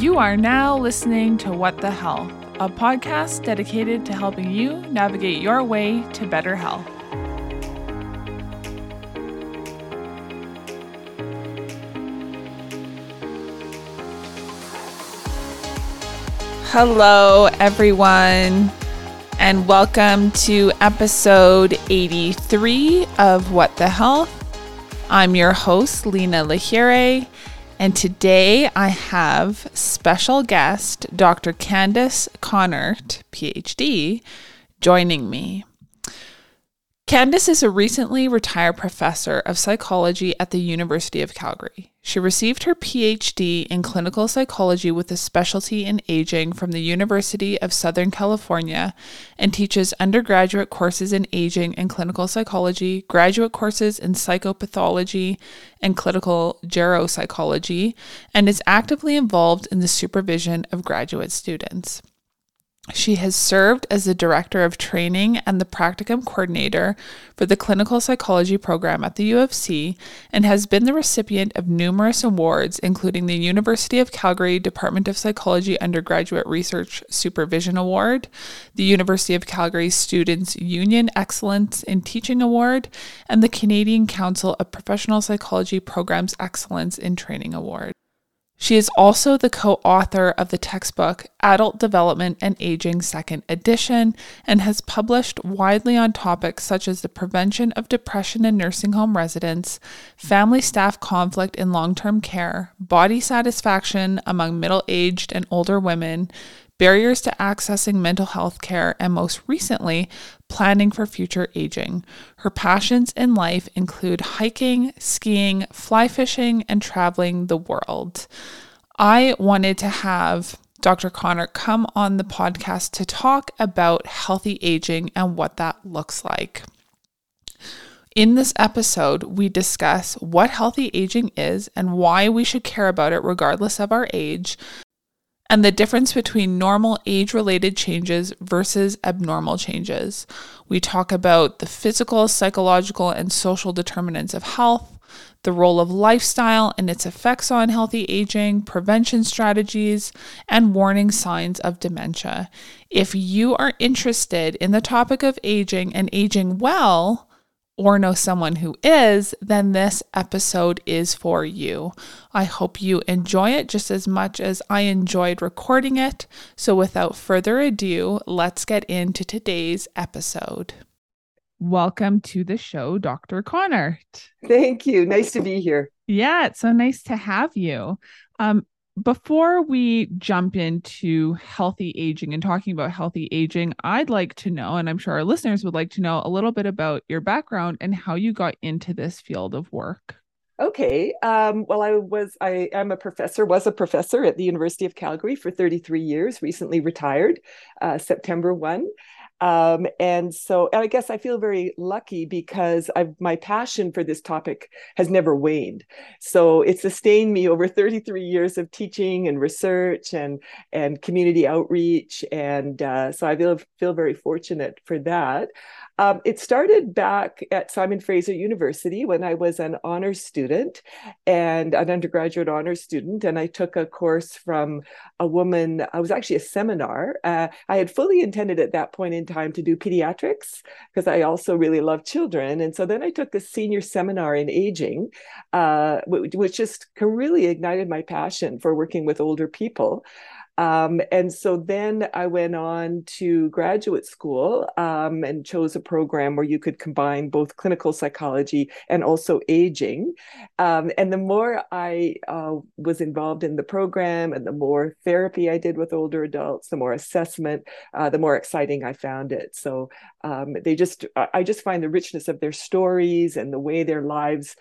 You are now listening to What the Health, a podcast dedicated to helping you navigate your way to better health. Hello, everyone, and welcome to episode 83 of What the Health. I'm your host, Lena Lahire, and today I have special guest Dr. Candace Konnert, PhD, joining me. Candace is a recently retired professor of psychology at the University of Calgary. She received her PhD in clinical psychology with a specialty in aging from the University of Southern California and teaches undergraduate courses in aging and clinical psychology, graduate courses in psychopathology and clinical geropsychology, and is actively involved in the supervision of graduate students. She has served as the director of training and the practicum coordinator for the clinical psychology program at the U of C and has been the recipient of numerous awards, including the University of Calgary Department of Psychology Undergraduate Research Supervision Award, the University of Calgary Students Union Excellence in Teaching Award, and the Canadian Council of Professional Psychology Programs Excellence in Training Award. She is also the co author of the textbook Adult Development and Aging Second Edition and has published widely on topics such as the prevention of depression in nursing home residents, family staff conflict in long term care, body satisfaction among middle aged and older women, barriers to accessing mental health care, and most recently, planning for future aging. Her passions in life include hiking, skiing, fly fishing, and traveling the world. I wanted to have Dr. Konnert come on the podcast to talk about healthy aging and what that looks like. In this episode, we discuss what healthy aging is and why we should care about it regardless of our age, and the difference between normal age related changes versus abnormal changes. We talk about the physical, psychological, and social determinants of health, the role of lifestyle and its effects on healthy aging, prevention strategies, and warning signs of dementia. If you are interested in the topic of aging and aging well, or know someone who is, then this episode is for you. I hope you enjoy it just as much as I enjoyed recording it. So, without further ado, let's get into today's episode. Welcome to the show, Dr. Konnert. Thank you. Nice to be here. Yeah, it's so nice to have you. Um, before we jump into healthy aging and talking about healthy aging, I'd like to know, and I'm sure our listeners would like to know a little bit about your background and how you got into this field of work. Okay. Um, well, I was, I am a professor, was a professor at the University of Calgary for 33 years, recently retired, uh, September 1. Um, and so and I guess I feel very lucky because I've, my passion for this topic has never waned. So it sustained me over 33 years of teaching and research and, and community outreach. And uh, so I feel, feel very fortunate for that. Um, it started back at Simon Fraser University when I was an honors student and an undergraduate honors student. And I took a course from a woman, I was actually a seminar. Uh, I had fully intended at that point in time to do pediatrics because I also really love children. And so then I took a senior seminar in aging, uh, which just really ignited my passion for working with older people. Um, and so then I went on to graduate school um, and chose a program where you could combine both clinical psychology and also aging. Um, and the more I uh, was involved in the program and the more therapy I did with older adults, the more assessment, uh, the more exciting I found it. So um, they just, I just find the richness of their stories and the way their lives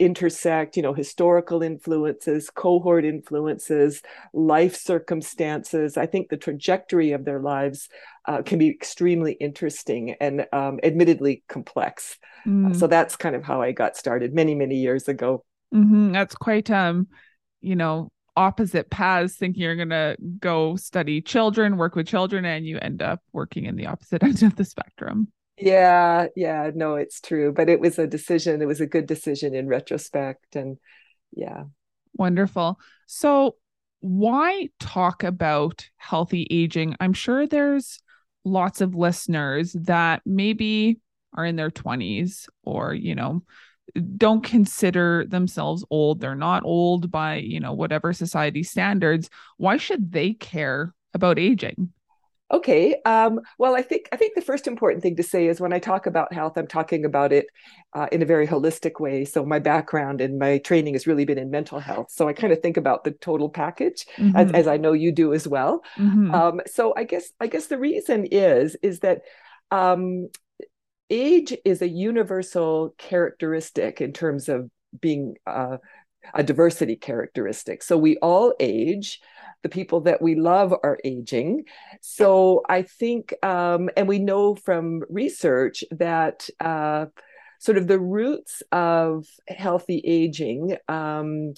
intersect you know historical influences cohort influences life circumstances i think the trajectory of their lives uh, can be extremely interesting and um, admittedly complex mm. uh, so that's kind of how i got started many many years ago mm-hmm. that's quite um you know opposite paths thinking you're going to go study children work with children and you end up working in the opposite end of the spectrum yeah, yeah, no, it's true. But it was a decision. It was a good decision in retrospect. And yeah. Wonderful. So why talk about healthy aging? I'm sure there's lots of listeners that maybe are in their 20s or, you know, don't consider themselves old. They're not old by, you know, whatever society standards. Why should they care about aging? Okay. Um, well, I think I think the first important thing to say is when I talk about health, I'm talking about it uh, in a very holistic way. So my background and my training has really been in mental health. So I kind of think about the total package, mm-hmm. as, as, I know you do as well. Mm-hmm. Um, so I guess I guess the reason is is that um, age is a universal characteristic in terms of being uh, a diversity characteristic. So we all age the people that we love are aging. So I think, um, and we know from research that uh, sort of the roots of healthy aging um,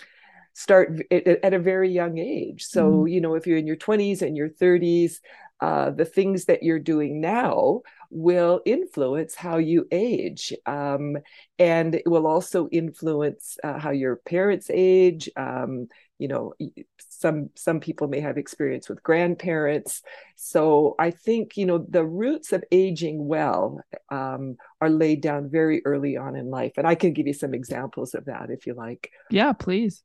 start at a very young age. So, mm-hmm. you know, if you're in your 20s and your 30s, uh, the things that you're doing now will influence how you age. Um, and it will also influence uh, how your parents age. Um, you know, some some people may have experience with grandparents. So i think you know the roots of aging well um, are laid down very early on in life and i can give you some examples of that if you like. Yeah please.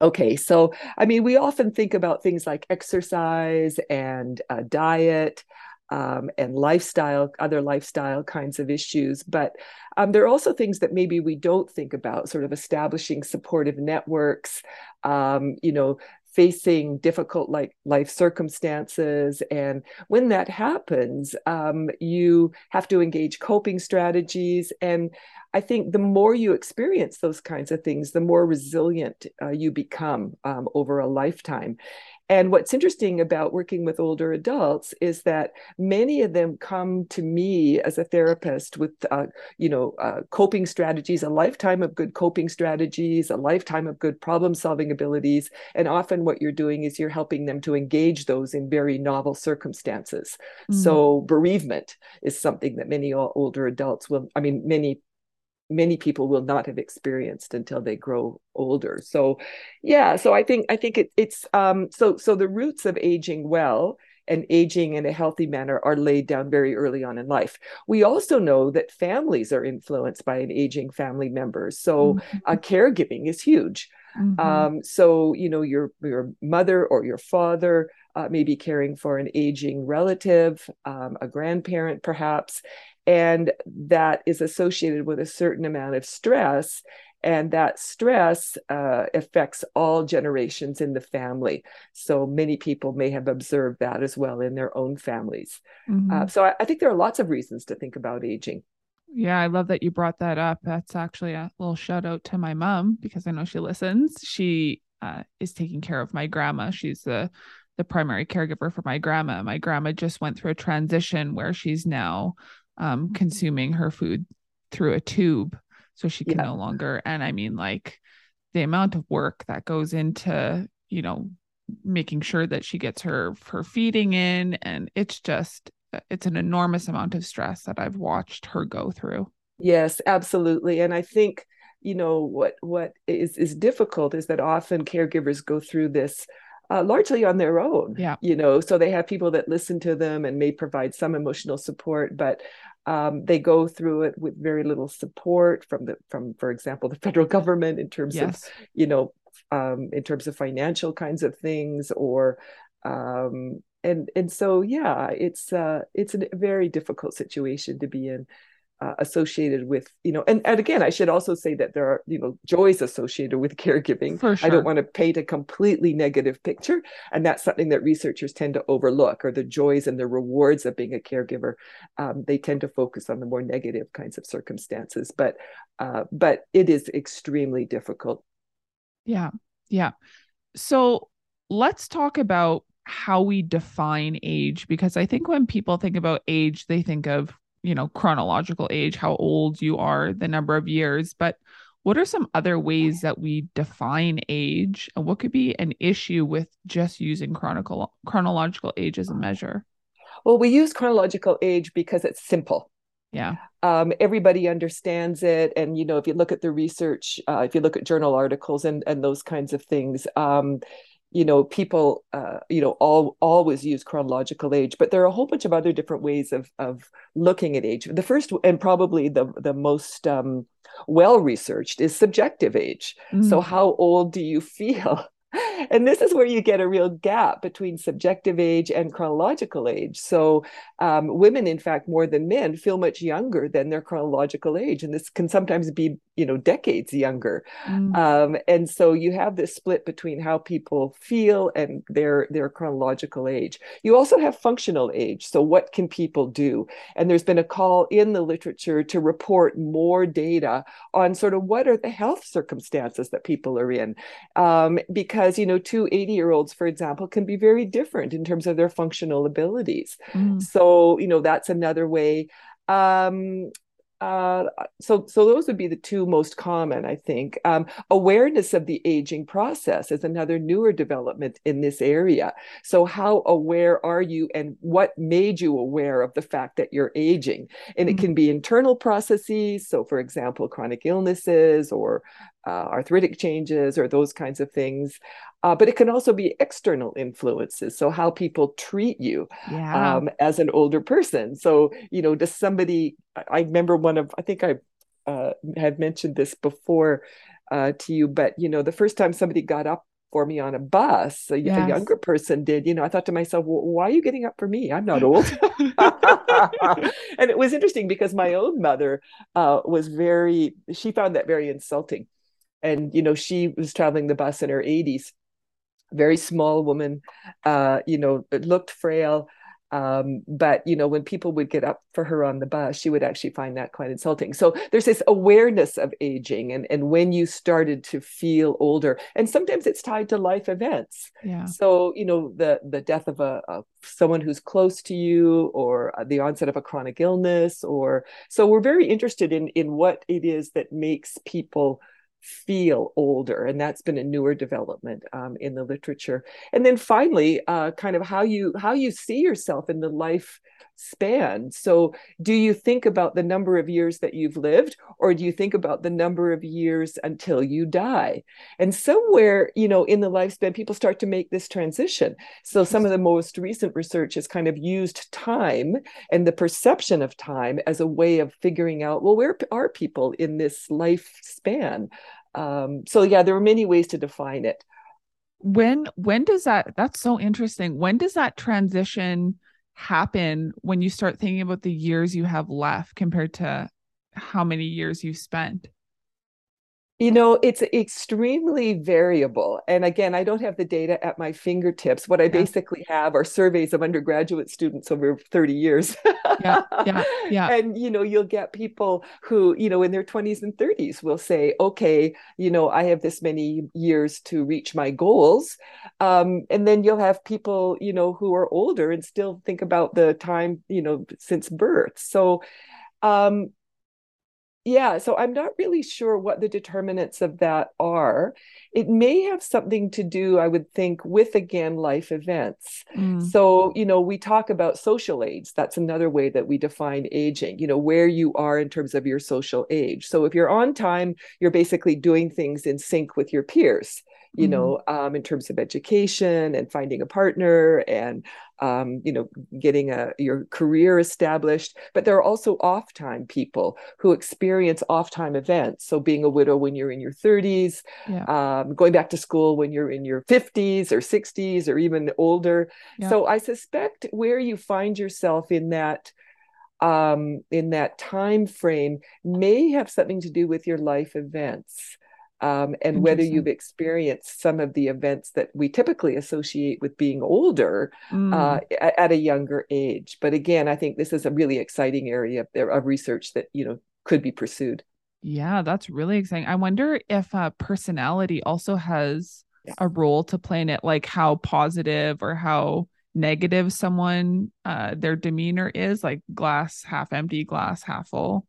Okay so i mean we often think about things like exercise and uh, diet um, and lifestyle, other lifestyle kinds of issues. But um, there are also things that maybe we don't think about, sort of establishing supportive networks, um, you know, facing difficult like life circumstances. And when that happens um, you have to engage coping strategies. And i think the more you experience those kinds of things the more resilient uh, you become um, over a lifetime and what's interesting about working with older adults is that many of them come to me as a therapist with, uh, you know, uh, coping strategies, a lifetime of good coping strategies, a lifetime of good problem solving abilities. And often what you're doing is you're helping them to engage those in very novel circumstances. Mm-hmm. So bereavement is something that many older adults will, I mean, many many people will not have experienced until they grow older so yeah so i think i think it, it's um so so the roots of aging well and aging in a healthy manner are laid down very early on in life. We also know that families are influenced by an aging family member. So mm-hmm. uh, caregiving is huge. Mm-hmm. Um, so you know your your mother or your father uh, may be caring for an aging relative, um, a grandparent perhaps, and that is associated with a certain amount of stress and that stress uh, affects all generations in the family so many people may have observed that as well in their own families mm-hmm. uh, so I, I, think there are lots of reasons to think about aging yeah i love that you brought that up. That's actually a little shout out to my mom because i know she listens. She uh, is taking care of my grandma. She's the the primary caregiver for my grandma. My grandma just went through a transition where she's now um, consuming her food through a tube so she can yeah. no longer and i mean like the amount of work that goes into you know making sure that she gets her her feeding in and it's just it's an enormous amount of stress that i've watched her go through yes absolutely and i think you know what what is is difficult is that often caregivers go through this uh, largely on their own. Yeah. You know, so they have people that listen to them and may provide some emotional support, but um, they go through it with very little support from the from, for example, the federal government in terms yes. of, you know, um, in terms of financial kinds of things or um, and and so yeah, it's uh, it's a very difficult situation to be in uh, associated with you know and, and again i should also say that there are you know joys associated with caregiving. Sure. i don't want to paint a completely negative picture and that's something that researchers tend to overlook or the joys and the rewards of being a caregiver. Um, they tend to focus on the more negative kinds of circumstances but uh, but it is extremely difficult. Yeah yeah. So let's talk about how we define age because i think when people think about age they think of you know, chronological age, how old you are, the number of years, but what are some other ways that we define age and what could be an issue with just using chronicle, chronological age as a measure? Well, we use chronological age because it's simple. Yeah. Um, everybody understands it. And, you know, if you look at the research, uh, if you look at journal articles and, and those kinds of things, um, you know people uh, you know all always use chronological age but there are a whole bunch of other different ways of of looking at age. The first and probably the the most um, well researched is subjective age. Mm. so how old do you feel and this is where you get a real gap between subjective age and chronological age. So, um, women, in fact, more than men, feel much younger than their chronological age, and this can sometimes be, you know, decades younger. Mm. Um, and so you have this split between how people feel and their their chronological age. You also have functional age. So, what can people do? And there's been a call in the literature to report more data on sort of what are the health circumstances that people are in, um, because because you know two 80 year olds for example can be very different in terms of their functional abilities mm. so you know that's another way um, uh, so so those would be the two most common i think um, awareness of the aging process is another newer development in this area so how aware are you and what made you aware of the fact that you're aging and it mm. can be internal processes so for example chronic illnesses or uh, arthritic changes or those kinds of things. Uh, but it can also be external influences. So, how people treat you yeah. um, as an older person. So, you know, does somebody, I remember one of, I think I uh, had mentioned this before uh, to you, but, you know, the first time somebody got up for me on a bus, a, yes. a, younger person did, you know, I thought to myself, well, why are you getting up for me? I'm not old. and it was interesting because my own mother uh, was very, she found that very insulting and you know she was traveling the bus in her 80s very small woman uh you know looked frail um, but you know when people would get up for her on the bus she would actually find that quite insulting. So there's this awareness of aging and and when you started to feel older and sometimes it's tied to life events. Yeah. So you know the the death of a, a someone who's close to you or the onset of a chronic illness or so we're very interested in in what it is that makes people feel older and that's been a newer development um, in the literature. And then finally uh, kind of how you how you see yourself in the life span. So do you think about the number of years that you've lived or do you think about the number of years until you die? And somewhere you know in the lifespan people start to make this transition. So some of the most recent research has kind of used time and the perception of time as a way of figuring out well where are people in this lifespan um, so yeah there are many ways to define it. When when does that that's so interesting. When does that transition happen when you start thinking about the years you have left compared to how many years you've spent you know, it's extremely variable. And again, I don't have the data at my fingertips. What I yeah. basically have are surveys of undergraduate students over 30 years. yeah, yeah, yeah. And, you know, you'll get people who, you know, in their 20s and 30s will say, okay, you know, I have this many years to reach my goals. Um, and then you'll have people, you know, who are older and still think about the time, you know, since birth. So, um, yeah, so I'm not really sure what the determinants of that are. It may have something to do, I would think, with again life events. Mm. So, you know, we talk about social age. That's another way that we define aging, you know, where you are in terms of your social age. So if you're on time, you're basically doing things in sync with your peers you mm-hmm. know, um, in terms of education and finding a partner and, um, you know, getting a your career established. But there are also off time people who experience off time events. So being a widow when you're in your 30s, yeah. um, going back to school when you're in your 50s or 60s or even older. Yeah. So I suspect where you find yourself in that um, in that time frame may have something to do with your life events um, and whether you've experienced some of the events that we typically associate with being older mm. uh, at, a younger age. But again, I think this is a really exciting area of, of research that you know could be pursued. Yeah, that's really exciting. I wonder if uh, personality also has yeah. a role to play in it, like how positive or how negative someone uh, their demeanor is, like glass half empty, glass half full.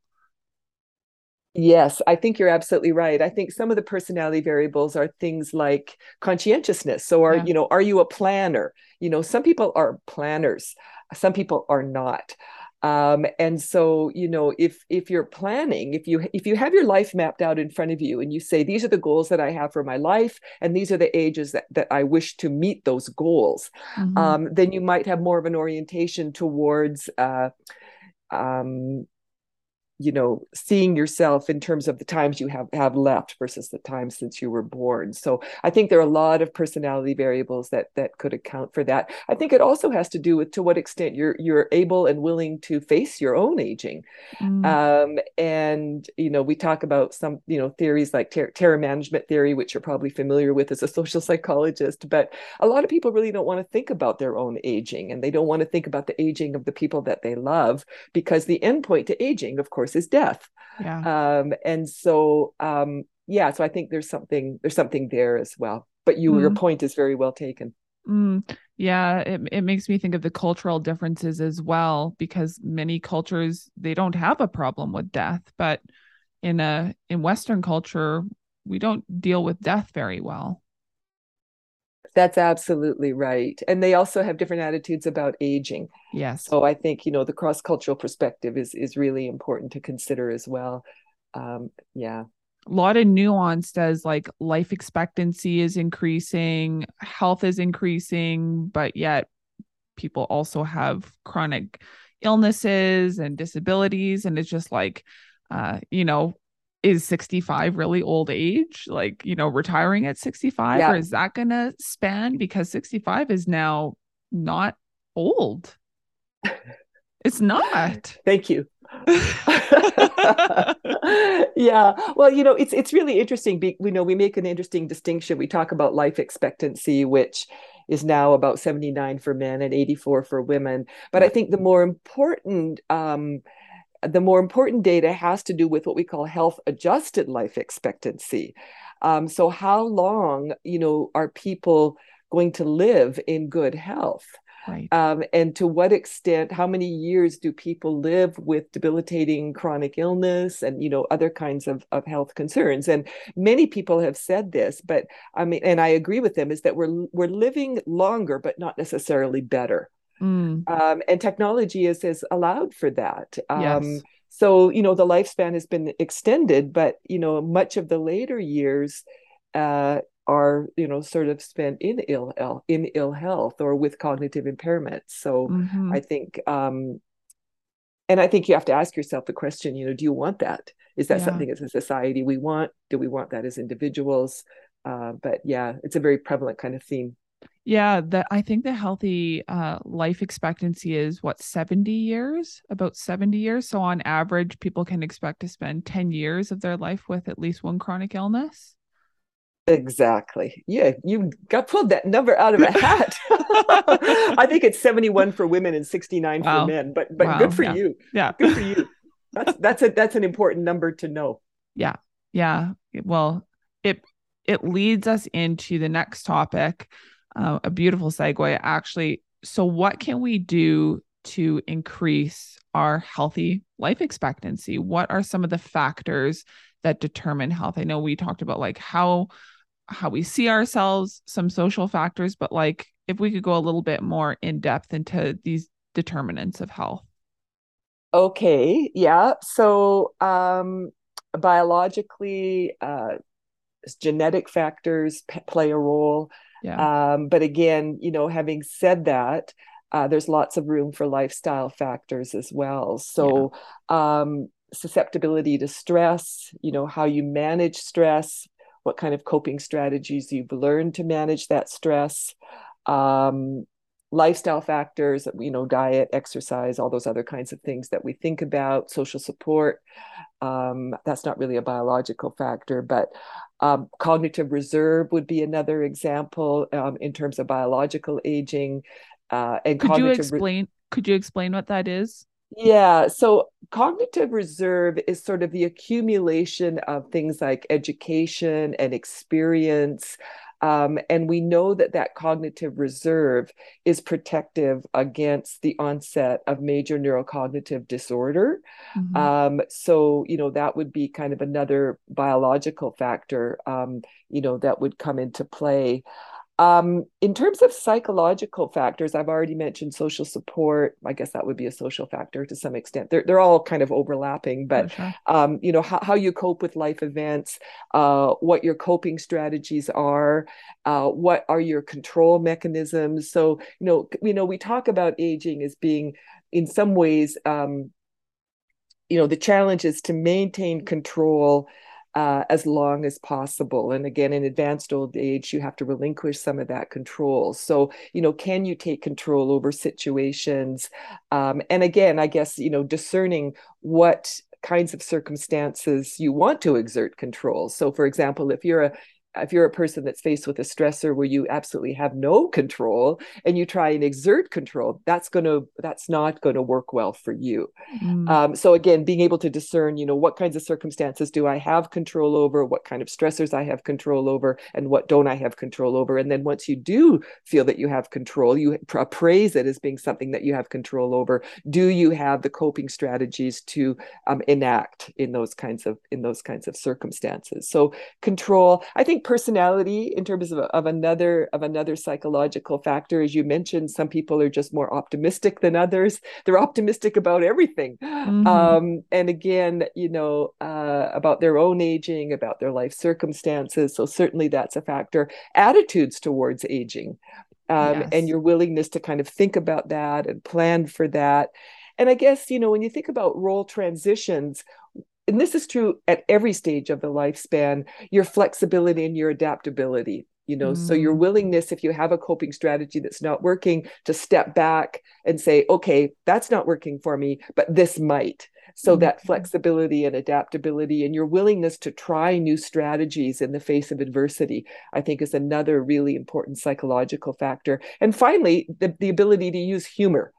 Yes, I think you're absolutely right. I think some of the personality variables are things like conscientiousness. So are, yeah. you know, are you a planner? You know, some people are planners, some people are not. um, and so you know if if you're planning if you if you have your life mapped out in front of you and you say these are the goals that i have for my life and these are the ages that, that i wish to meet those goals mm-hmm. um, then you might have more of an orientation towards uh, um, you know seeing yourself in terms of the times you have have left versus the time since you were born. So i think there are a lot of personality variables that that could account for that. I think it also has to do with to what extent you're you're able and willing to face your own aging. Mm. um, and you know we talk about some you know theories like ter- terror management theory which you're probably familiar with as a social psychologist but a lot of people really don't want to think about their own aging and they don't want to think about the aging of the people that they love because the endpoint to aging of course course is death yeah. um, and so um, yeah so i think there's something there's something there as well but you mm. your point is very well taken mm. yeah it, it makes me think of the cultural differences as well because many cultures they don't have a problem with death but in a in western culture we don't deal with death very well that's absolutely right. And they also have different attitudes about aging. Yes. So I think, you know, the cross cultural perspective is is really important to consider as well. Um, yeah. A lot of nuance as like life expectancy is increasing, health is increasing, but yet people also have chronic illnesses and disabilities. And it's just like, uh, you know, is 65 really old age? Like you know retiring at 65 yeah. or is that going to span? Because 65 is now not old. It's not. Thank you. Yeah. Well you know it's it's really interesting. We know we make an interesting distinction. We talk about life expectancy which is now about 79 for men and 84 for women. But i think the more important um, the more important data has to do with what we call health adjusted life expectancy. Um, so, how long, you know, are people going to live in good health? Right. Um, and to what extent, how many years do people live with debilitating chronic illness and you know other kinds of, of health concerns? And many people have said this, but I mean, and I agree with them, is that we're we're living longer, but not necessarily better. Mm. Um, and technology is has allowed for that. Um, yes. So you know the lifespan has been extended, but you know much of the later years uh, are you know sort of spent in ill in ill health or with cognitive impairment. So mm-hmm. I think, um, and I think you have to ask yourself the question: you know, do you want that? Is that yeah. something as a society we want? Do we want that as individuals? Uh, but yeah, it's a very prevalent kind of theme. Yeah, the I think the healthy uh, life expectancy is what 70 years, about 70 years. So on average, people can expect to spend 10 years of their life with at least one chronic illness. Exactly. Yeah, you got pulled that number out of a hat. I think it's 71 for women and 69 wow. for men, but but wow. good for yeah. you. Yeah. Good for you. That's that's a that's an important number to know. Yeah. Yeah. Well, it it leads us into the next topic uh, a beautiful segue. Actually so what can we do to increase our healthy life expectancy? What are some of the factors that determine health? I know we talked about like how how we see ourselves some social factors but like if we could go a little bit more in depth into these determinants of health. Okay yeah. So um biologically uh genetic factors p- play a role yeah. Um, but again, you know, having said that, uh, there's lots of room for lifestyle factors as well. So, yeah. um, susceptibility to stress, you know, how you manage stress, what kind of coping strategies you've learned to manage that stress, um, lifestyle factors, you know, diet, exercise, all those other kinds of things that we think about, social support. Um, that's not really a biological factor, but um, cognitive reserve would be another example um, in terms of biological aging. Uh, and could you explain? Re- could you explain what that is? Yeah, so cognitive reserve is sort of the accumulation of things like education and experience, um, and we know that that cognitive reserve is protective against the onset of major neurocognitive disorder. Mm-hmm. Um, so, you know, that would be kind of another biological factor, um, you know, that would come into play. Um, in terms of psychological factors, I've already mentioned social support. I guess that would be a social factor to some extent. They're, they're all kind of overlapping, but um, you know how, how you cope with life events, uh, what your coping strategies are, uh, what are your control mechanisms. So you know, you know, we talk about aging as being in some ways, um, you know, the challenge is to maintain control uh, as long as possible. And again, in advanced old age, you have to relinquish some of that control. So, you know, can you take control over situations? Um, and again, I guess, you know, discerning what kinds of circumstances you want to exert control. So, for example, if you're a if you're a person that's faced with a stressor where you absolutely have no control and you try and exert control that's going to that's not going to work well for you. Mm. um, so again being able to discern you know what kinds of circumstances do i have control over what kind of stressors i have control over and what don't i have control over. And then once you do feel that you have control you appraise it as being something that you have control over. Do you have the coping strategies to um, enact in those kinds of in those kinds of circumstances? So control i think personality in terms of, of another of another psychological factor. As you mentioned some people are just more optimistic than others. They're optimistic about everything. Mm-hmm. um, and again you know uh, about their own aging about their life circumstances. So certainly that's a factor. Attitudes towards aging um, yes. and your willingness to kind of think about that and plan for that. And i guess you know when you think about role transitions and this is true at every stage of the lifespan your flexibility and your adaptability you know mm. so your mm. willingness if you have a coping strategy that's not working to step back and say okay that's not working for me but this might so mm. that flexibility and adaptability and your willingness to try new strategies in the face of adversity i think is another really important psychological factor and finally the, the ability to use humor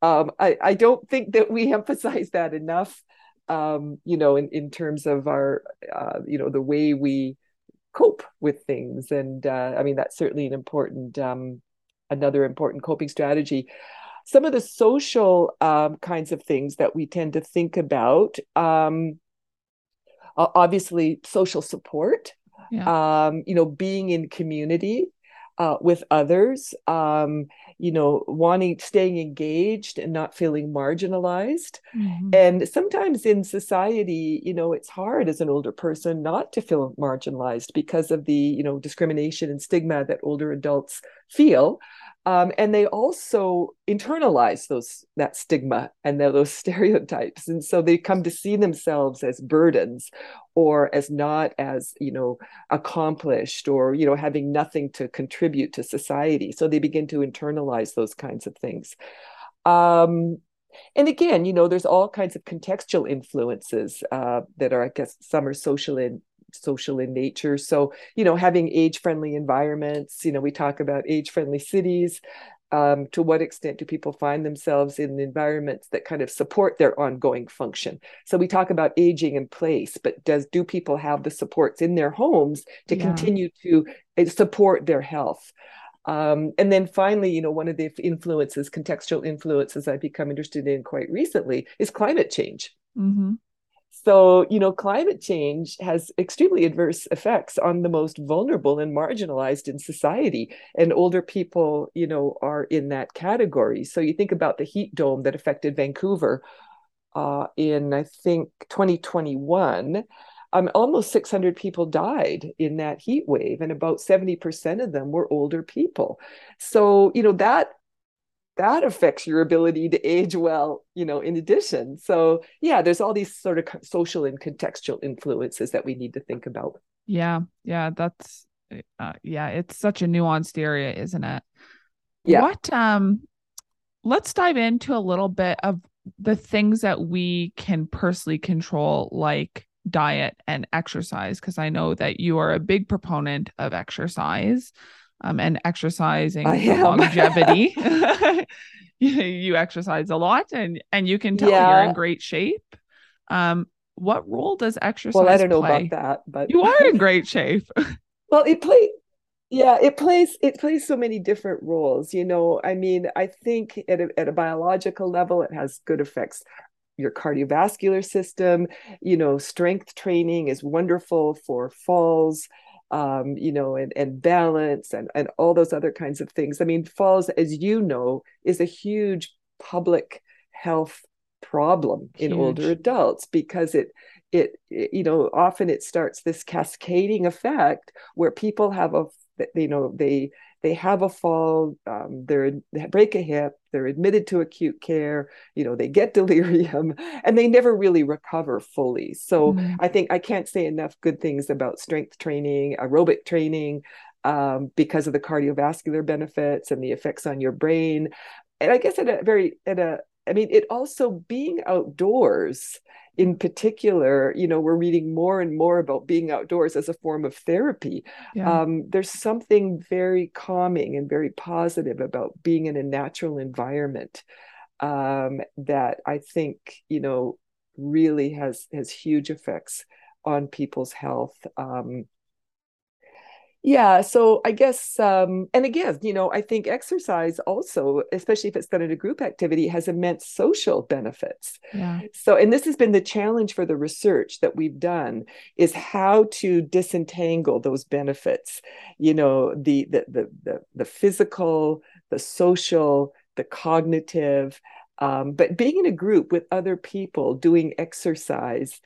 um, I, I don't think that we emphasize that enough um, you know, in, in terms of our, uh, you know, the way we cope with things. And uh, I mean, that's certainly an important, um, another important coping strategy. Some of the social um, kinds of things that we tend to think about, um, obviously, social support, yeah. um, you know, being in community uh, with others, um, you know, wanting, staying engaged and not feeling marginalized. Mm-hmm. And sometimes in society, you know, it's hard as an older person not to feel marginalized because of the, you know, discrimination and stigma that older adults feel um, and they also internalize those that stigma and those stereotypes. And so they come to see themselves as burdens or as not as you know accomplished or you know having nothing to contribute to society. So they begin to internalize those kinds of things. Um, and again you know there's all kinds of contextual influences uh, that are i guess some are social in social in nature. So, you know, having age friendly environments, you know, we talk about age friendly cities. Um, to what extent do people find themselves in environments that kind of support their ongoing function? So we talk about aging in place, but does do people have the supports in their homes to yeah. continue to eh, support their health? Um, and then finally, you know, one of the influences, contextual influences I've become interested in quite recently is climate change. Mm-hmm. So, you know, climate change has extremely adverse effects on the most vulnerable and marginalized in society. And older people, you know, are in that category. So you think about the heat dome that affected Vancouver uh, in, I think, 2021. Um, almost 600 people died in that heat wave, and about 70% of them were older people. So, you know, that that affects your ability to age well you know in addition. So yeah there's all these sort of social and contextual influences that we need to think about. Yeah yeah that's uh, yeah it's such a nuanced area isn't it? Yeah. What um let's dive into a little bit of the things that we can personally control like diet and exercise because i know that you are a big proponent of exercise um, and exercising longevity. you exercise a lot and and you can tell yeah. you're in great shape. Um, what role does exercise Well, I don't know play? about that, but you are in great shape. well, it plays yeah, it plays it plays so many different roles. You know, I mean, I think at a, at a biological level, it has good effects your cardiovascular system. You know, strength training is wonderful for falls um, you know, and, and balance and, and all those other kinds of things. I mean, falls, as you know, is a huge public health problem huge. in older adults because it, it, it, you know, often it starts this cascading effect where people have a, you know, they, they have a fall, um, they're they break a hip, they're admitted to acute care, you know, they get delirium, and they never really recover fully. So mm-hmm. I think I can't say enough good things about strength training, aerobic training, um, because of the cardiovascular benefits and the effects on your brain. And I guess at a very at a I mean, it also being outdoors in particular, you know, we're reading more and more about being outdoors as a form of therapy. Yeah. Um, there's something very calming and very positive about being in a natural environment um, that I think, you know, really has has huge effects on people's health. Um, yeah, so I guess, um, and again, you know, I think exercise also, especially if it's done in a group activity, has immense social benefits. Yeah. So, and this has been the challenge for the research that we've done is how to disentangle those benefits. You know, the the the the, the physical, the social, the cognitive. Um, but being in a group with other people doing exercise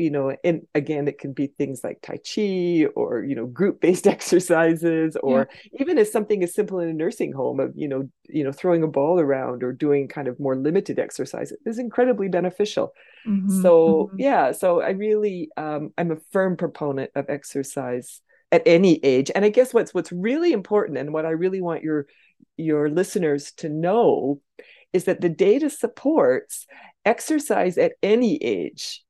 you know and again it can be things like tai chi or you know group based exercises or yeah. even as something as simple in a nursing home of you know you know throwing a ball around or doing kind of more limited exercise is incredibly beneficial mm-hmm, so mm-hmm. yeah so i really um, i'm a firm proponent of exercise at any age and i guess what's what's really important and what i really want your your listeners to know is that the data supports exercise at any age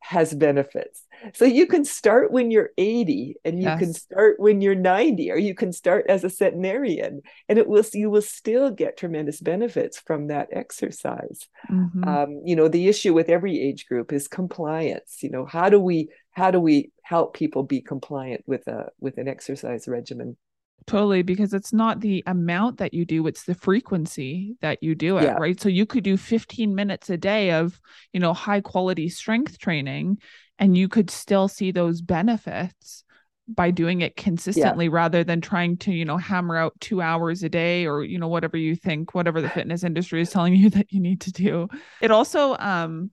has benefits. So you can start when you're 80 and you yes. can start when you're 90 or you can start as a centenarian and it will you will still get tremendous benefits from that exercise. Mm-hmm. Um, you know, the issue with every age group is compliance. You know, how do we how do we help people be compliant with a with an exercise regimen? Totally, because it's not the amount that you do, it's the frequency that you do it, yeah. right? So you could do 15 minutes a day of, you know, high quality strength training and you could still see those benefits by doing it consistently yeah. rather than trying to, you know, hammer out 2 hours a day or, you know, whatever you think, whatever the fitness industry is telling you that you need to do. It also um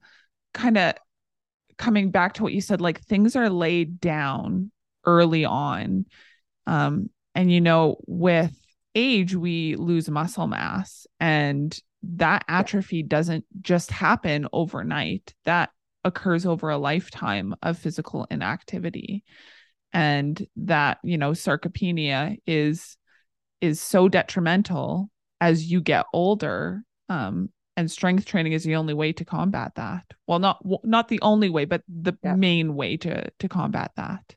kind of coming back to what you said like things are laid down early on um and, you know, with age, we lose muscle mass, and that atrophy doesn't just happen overnight. That occurs over a lifetime of physical inactivity. And that, you know, sarcopenia is is so detrimental as you get older um, and strength training is the only way to combat that well not not the only way but the yeah. main way to to combat that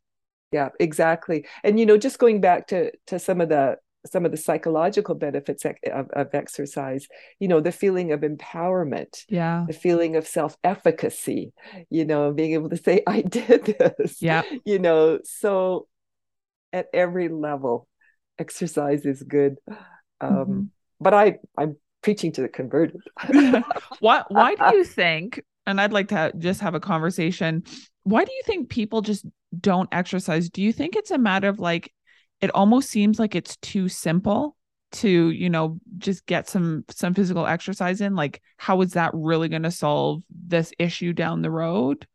yeah exactly. And you know just going back to to some of the some of the psychological benefits of, of, exercise you know the feeling of empowerment yeah. the feeling of self-efficacy you know being able to say i did this yeah. you know so at every level exercise is good um mm-hmm. but i i'm preaching to the converted. Why why do you think and i'd like to just have a conversation why do you think people just don't exercise, do you think it's a matter of like it almost seems like it's too simple to, you know, just get some some physical exercise in? Like how is that really going to solve this issue down the road?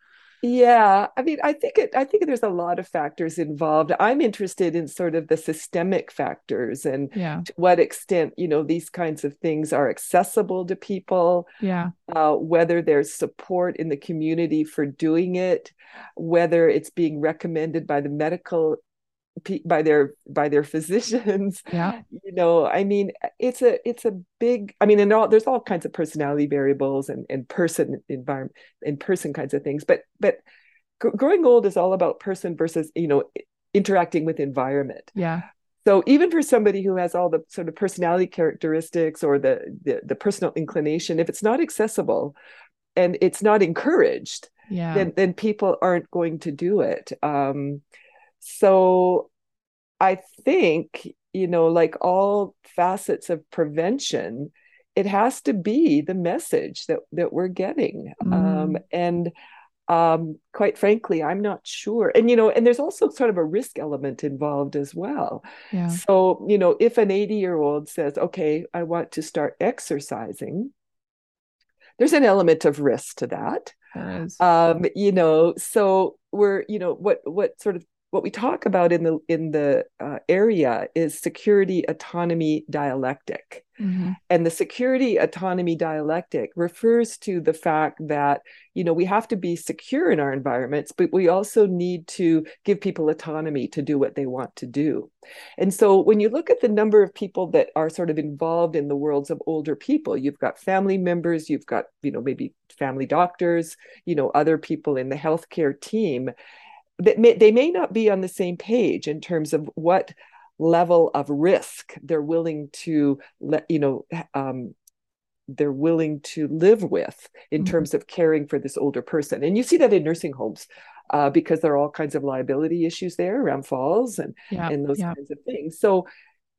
Yeah, I mean, I think it. I think there's a lot of factors involved. I'm interested in sort of the systemic factors and yeah. to what extent you know these kinds of things are accessible to people. Yeah, uh, whether there's support in the community for doing it, whether it's being recommended by the medical by their by their physicians yeah. you know i mean it's a it's a big i mean and all there's all kinds of personality variables and and person environment and person kinds of things but but growing old is all about person versus you know interacting with environment. Yeah. So even for somebody who has all the sort of personality characteristics or the the, the personal inclination if it's not accessible and it's not encouraged yeah. then then people aren't going to do it. Um so I think, you know, like all facets of prevention, it has to be the message that that we're getting. Um, mm. Um, and um, quite frankly, I'm not sure. And, you know, and there's also sort of a risk element involved as well. Yeah. So, you know, if an 80 year old says, okay, I want to start exercising, there's an element of risk to that. Um, you know, so we're, you know, what, what sort of what we talk about in the in the uh, area is security autonomy dialectic mm-hmm. and the security autonomy dialectic refers to the fact that you know we have to be secure in our environments but we also need to give people autonomy to do what they want to do and so when you look at the number of people that are sort of involved in the worlds of older people you've got family members you've got you know maybe family doctors you know other people in the healthcare team that may, they may not be on the same page in terms of what level of risk they're willing to let you know um, they're willing to live with in mm-hmm. terms of caring for this older person and you see that in nursing homes uh, because there are all kinds of liability issues there around falls and yeah, and those yeah. kinds of things so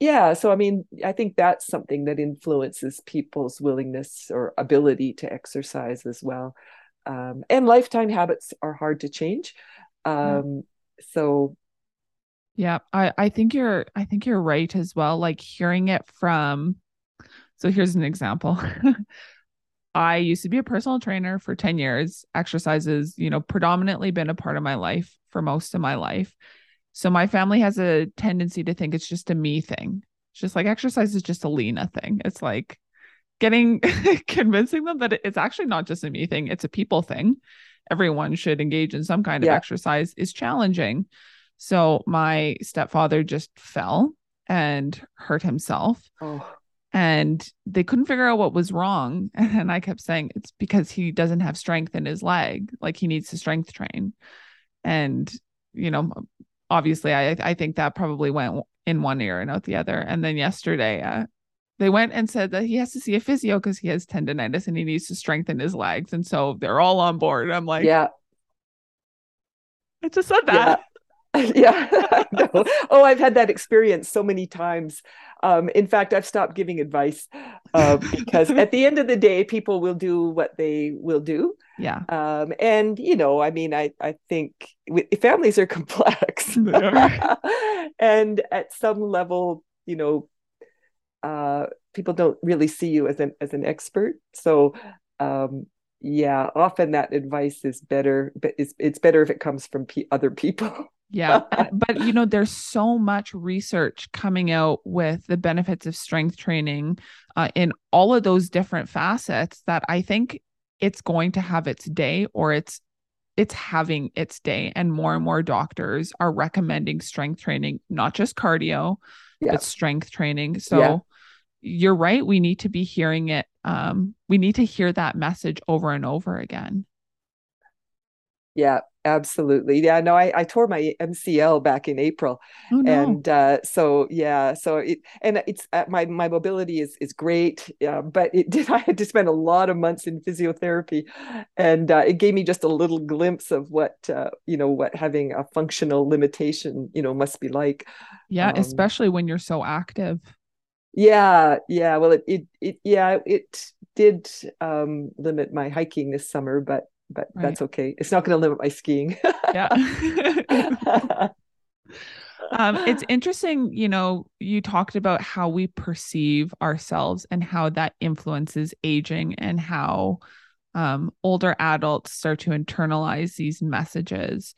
yeah so i mean i think that's something that influences people's willingness or ability to exercise as well um, and lifetime habits are hard to change um yeah. so yeah i i think you're i think you're right as well like hearing it from so here's an example. I used to be a personal trainer for 10 years. Exercises you know predominantly been a part of my life for most of my life. So my family has a tendency to think it's just a me thing. It's just like exercise is just a lena thing. It's like getting convincing them that it's actually not just a me thing it's a people thing everyone should engage in some kind of yeah. exercise is challenging. So my stepfather just fell and hurt himself. Oh. And they couldn't figure out what was wrong. And I kept saying it's because he doesn't have strength in his leg. Like he needs to strength train. And, you know, obviously I I think that probably went in one ear and out the other. And then yesterday, uh, they went and said that he has to see a physio because he has tendonitis and he needs to strengthen his legs. And so they're all on board. I'm like, yeah. I just said that. Yeah. yeah. oh, I've had that experience so many times. Um, in fact, I've stopped giving advice uh, because at the end of the day, people will do what they will do. Yeah. Um, and you know, I mean, I I think families are complex, are. and at some level, you know, uh, people don't really see you as an as an expert. So um, yeah, often that advice is better, but it's it's better if it comes from p- other people. yeah, but you know, there's so much research coming out with the benefits of strength training uh, in all of those different facets that I think it's going to have its day or it's it's having its day and more and more doctors are recommending strength training not just cardio yeah. but strength training so yeah you're right. We need to be hearing it. Um, we need to hear that message over and over again. Yeah, absolutely. Yeah, no, I, I tore my MCL back in April, oh, no. and uh, so yeah, so it and it's uh, my my mobility is is great, uh, but it did. I had to spend a lot of months in physiotherapy, and uh, it gave me just a little glimpse of what uh, you know what having a functional limitation you know must be like. Yeah, um, especially when you're so active yeah yeah well it it, it yeah it did um limit my hiking this summer but but right. that's okay. It's not going to limit my skiing. Yeah. Um it's interesting you know you talked about how we perceive ourselves and how that influences aging and how um older adults start to internalize these messages.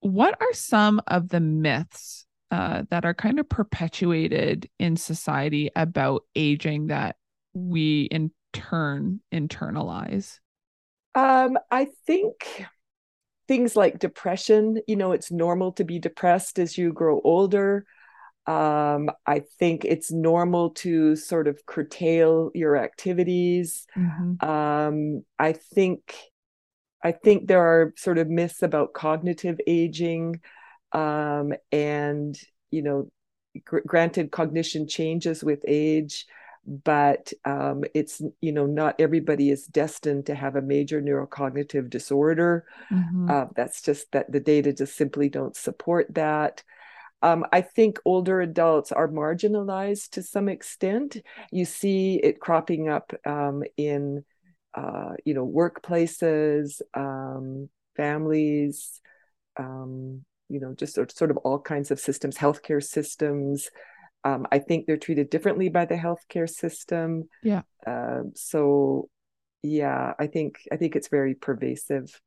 What are some of the myths uh, that are kind of perpetuated in society about aging that we in turn internalize? Um, I think things like depression, you know, it's normal to be depressed as you grow older. Um, I think it's normal to sort of curtail your activities. Mm-hmm. Um, I think I think there are sort of myths about cognitive aging um, and you know gr- granted cognition changes with age but um, it's you know not everybody is destined to have a major neurocognitive disorder mm-hmm. uh, that's just that the data just simply don't support that um, I think older adults are marginalized to some extent. You see it cropping up um, in uh, you know, workplaces, um, families, um, you know, just sort, sort of all kinds of systems, healthcare systems. Um, I think they're treated differently by the healthcare system. Yeah. Uh, so, yeah, I think I think it's very pervasive.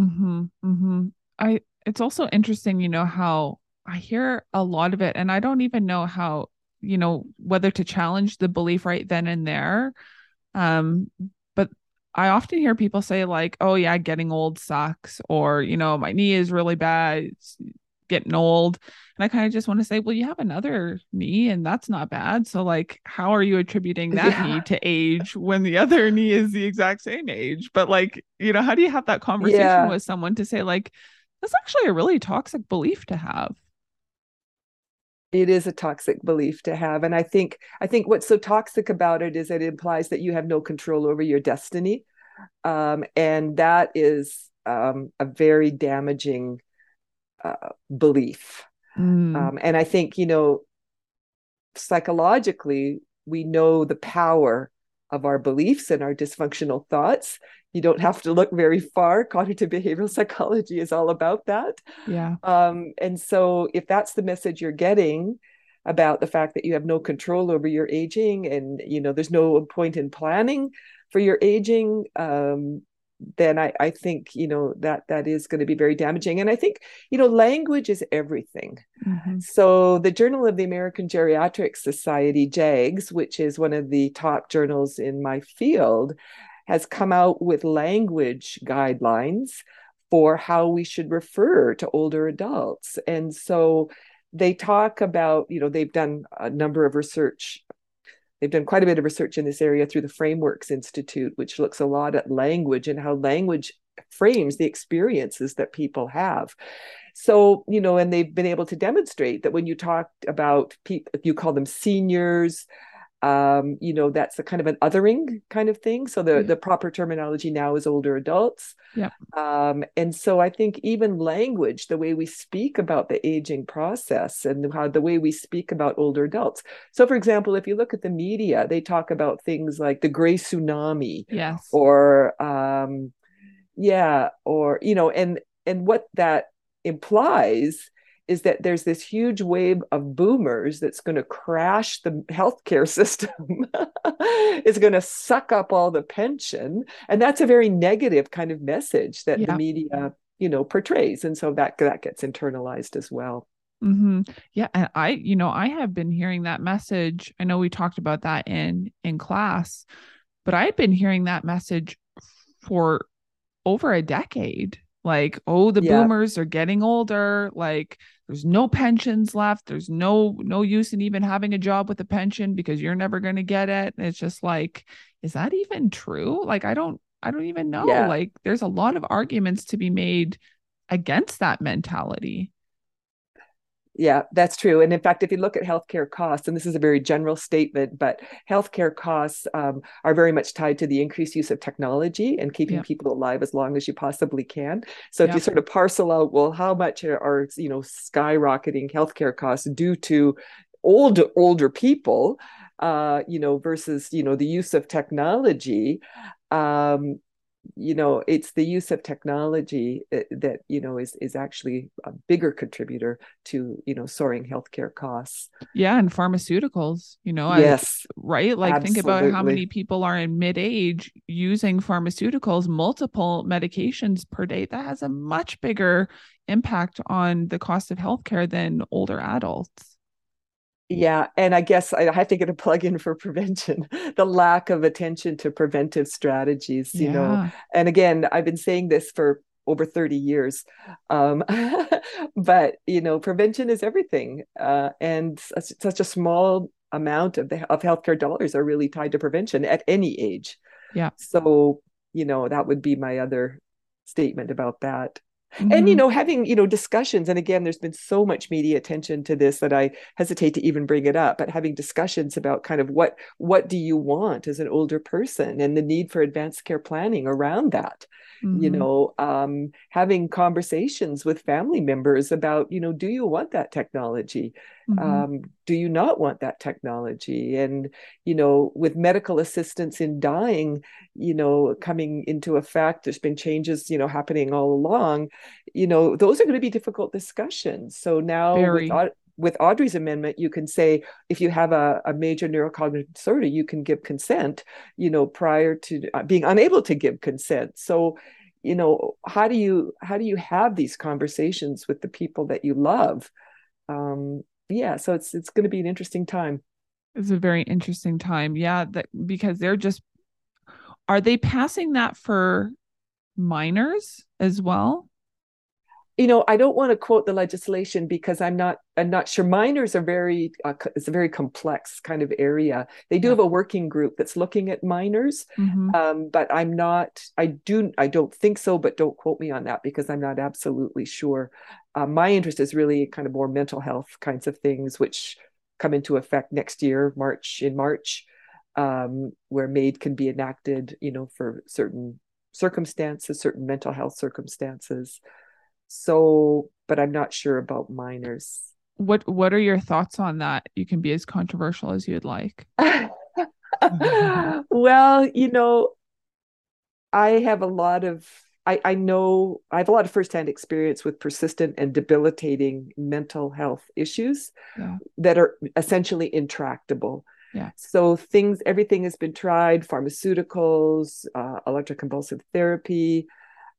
Mm-hmm. Mm-hmm. I. It's also interesting, you know, how I hear a lot of it, and I don't even know how, you know, whether to challenge the belief right then and there. Um, I often hear people say like, "Oh yeah, getting old sucks," or you know, my knee is really bad, it's getting old. And I kind of just want to say, well, you have another knee and that's not bad. So like, how are you attributing that yeah. knee to age when the other knee is the exact same age? But like, you know, how do you have that conversation yeah. with someone to say like, that's actually a really toxic belief to have? it is a toxic belief to have and i think i think what's so toxic about it is that it implies that you have no control over your destiny um, and that is um, a very damaging uh, belief. Mm. um, and i think you know psychologically we know the power of our beliefs and our dysfunctional thoughts. You don't have to look very far. Cognitive behavioral psychology is all about that. Yeah. Um, and so if that's the message you're getting about the fact that you have no control over your aging and you know there's no point in planning for your aging um, then I, I think you know that that is going to be very damaging. And i think you know language is everything. Mm-hmm. so the journal of the american geriatric society jags which is one of the top journals in my field has come out with language guidelines for how we should refer to older adults. And so they talk about you know they've done a number of research they've done quite a bit of research in this area through the Frameworks Institute, which looks a lot at language and how language frames the experiences that people have. So, you know, and they've been able to demonstrate that when you talk about people, you call them seniors, um, you know, that's a kind of an othering kind of thing. So the, yeah. the proper terminology now is older adults. Yeah. Um, and so I think even language, the way we speak about the aging process and how the way we speak about older adults. So for example, if you look at the media, they talk about things like the gray tsunami. Yes. Or um, yeah, or you know, and and what that implies is that there's this huge wave of boomers that's going to crash the healthcare system. it's going to suck up all the pension, and that's a very negative kind of message that yeah. the media, you know, portrays, and so that that gets internalized as well. Mm-hmm. Yeah, and I, you know, I have been hearing that message. I know we talked about that in in class, but I've been hearing that message for over a decade like oh the yeah. boomers are getting older like there's no pensions left. There's no no use in even having a job with a pension because you're never going to get it. And it's just like is that even true? Like i don't i don't even know. Yeah. like there's a lot of arguments to be made against that mentality yeah, that's true. And in fact, if you look at healthcare costs, and this is a very general statement, but healthcare costs um, are very much tied to the increased use of technology and keeping yeah. people alive as long as you possibly can. So if you sort of parcel out, well, how much are, are you know skyrocketing healthcare costs due to old older people, uh, you know, versus you know the use of technology, um, you know it's the use of technology uh, that you know is is actually a bigger contributor to you know soaring healthcare costs. Yeah and pharmaceuticals you know yes I, right? Like absolutely. think about how many people are in mid-age using pharmaceuticals multiple medications per day. That has a much bigger impact on the cost of healthcare than older adults yeah, and I guess I have to get a plug in for prevention. the lack of attention to preventive strategies, you yeah. know. And again, I've been saying this for over 30 years. Um, but you know, prevention is everything. Uh, and such a small amount of the of healthcare dollars are really tied to prevention at any age. Yeah. So, you know, that would be my other statement about that. Mm-hmm. And you mm-hmm. know, having you know discussions, and again, there's been so much media attention to this that I hesitate to even bring it up. But having discussions about kind of what what do you want as an older person, and the need for advanced care planning around that. Mm-hmm. you know um, having conversations with family members about you know do you want that technology mm-hmm. um, do you not want that technology and you know with medical assistance in dying you know coming into effect there's been changes you know happening all along you know those are going to be difficult discussions so now. With Audrey's amendment, you can say if you have a, a major neurocognitive disorder, you can give consent, you know, prior to uh, being unable to give consent. So, you know, how do you how do you have these conversations with the people that you love? Um, yeah, so it's it's going to be an interesting time. It's a very interesting time, yeah, that because they're just are they passing that for minors as well? You know i don't want to quote the legislation because i'm not i'm not sure minors are very uh, it's a very complex kind of area they do yeah. have a working group that's looking at minors mm-hmm. um, but i'm not i do i don't think so but don't quote me on that because i'm not absolutely sure uh, my interest is really kind of more mental health kinds of things which come into effect next year march in march um, where MAID can be enacted you know for certain circumstances certain mental health circumstances so, but I'm not sure about minors. What What are your thoughts on that? You can be as controversial as you'd like. well, you know, I have a lot of I, I know I have a lot of firsthand experience with persistent and debilitating mental health issues yeah. that are essentially intractable. Yeah. So things, everything has been tried: pharmaceuticals, uh, electroconvulsive therapy,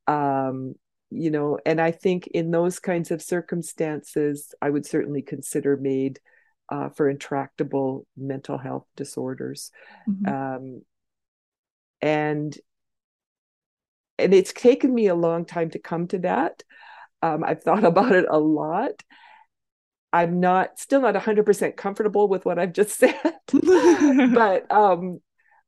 um, you know and i think in those kinds of circumstances i would certainly consider MAID uh, for intractable mental health disorders. Mm-hmm. um, and and it's taken me a long time to come to that. Um, i've thought about it a lot. I'm not still not 100% comfortable with what i've just said. But um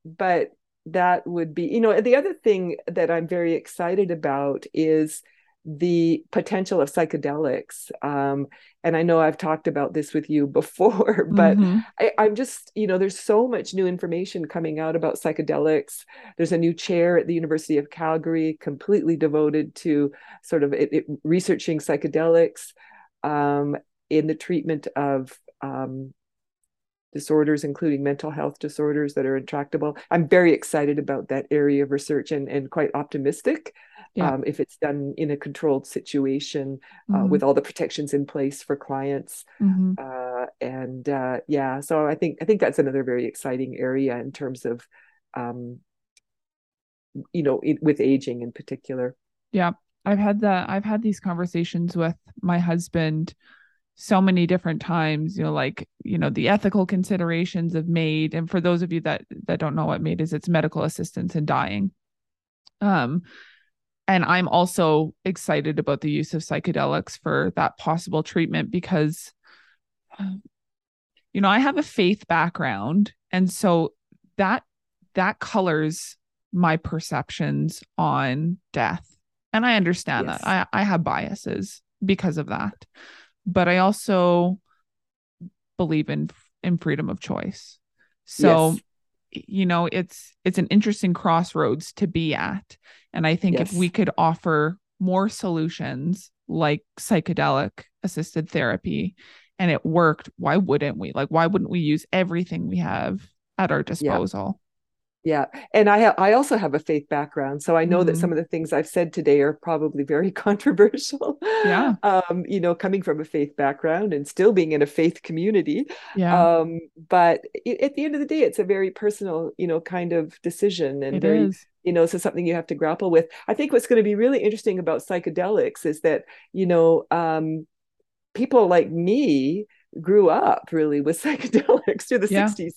but that would be, you know, the other thing that I'm very excited about is the potential of psychedelics. Um, and I know I've talked about this with you before, but mm-hmm. I, I'm just, you know, there's so much new information coming out about psychedelics. There's a new chair at the University of Calgary completely devoted to sort of it, it, researching psychedelics um, in the treatment of um, disorders, including mental health disorders that are intractable. I'm very excited about that area of research and, and quite optimistic yeah. um, if it's done in a controlled situation uh, mm-hmm. with all the protections in place for clients. Mm-hmm. Uh, and uh, yeah, so I think I think that's another very exciting area in terms of, um, you know, it, with aging in particular. Yeah, I've had that. I've had these conversations with my husband so many different times you know like you know the ethical considerations of MAID and for those of you that that don't know what MAID is it's medical assistance in dying. Um and i'm also excited about the use of psychedelics for that possible treatment because you know i have a faith background and so that that colors my perceptions on death. And i understand yes. that i i have biases because of that but I also believe in in freedom of choice. So yes. you know, it's it's an interesting crossroads to be at. And I think yes. if we could offer more solutions like psychedelic assisted therapy and it worked, why wouldn't we? Like why wouldn't we use everything we have at our disposal? Yeah and i ha- i also have a faith background so i know mm-hmm. that some of the things i've said today are probably very controversial yeah um you know coming from a faith background and still being in a faith community yeah um but it, at the end of the day it's a very personal you know kind of decision and it very is. you know so something you have to grapple with i think what's going to be really interesting about psychedelics is that you know um people like me grew up really with psychedelics through the yeah. 60s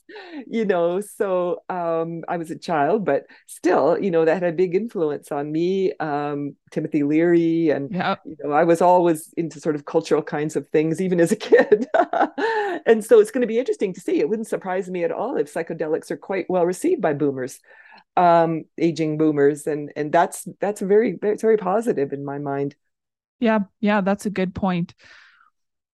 you know so um, i was a child but still you know that had a big influence on me um, timothy leary and yeah. you know i was always into sort of cultural kinds of things even as a kid and so it's going to be interesting to see it wouldn't surprise me at all if psychedelics are quite well received by boomers um, aging boomers and and that's that's very it's very positive in my mind yeah yeah that's a good point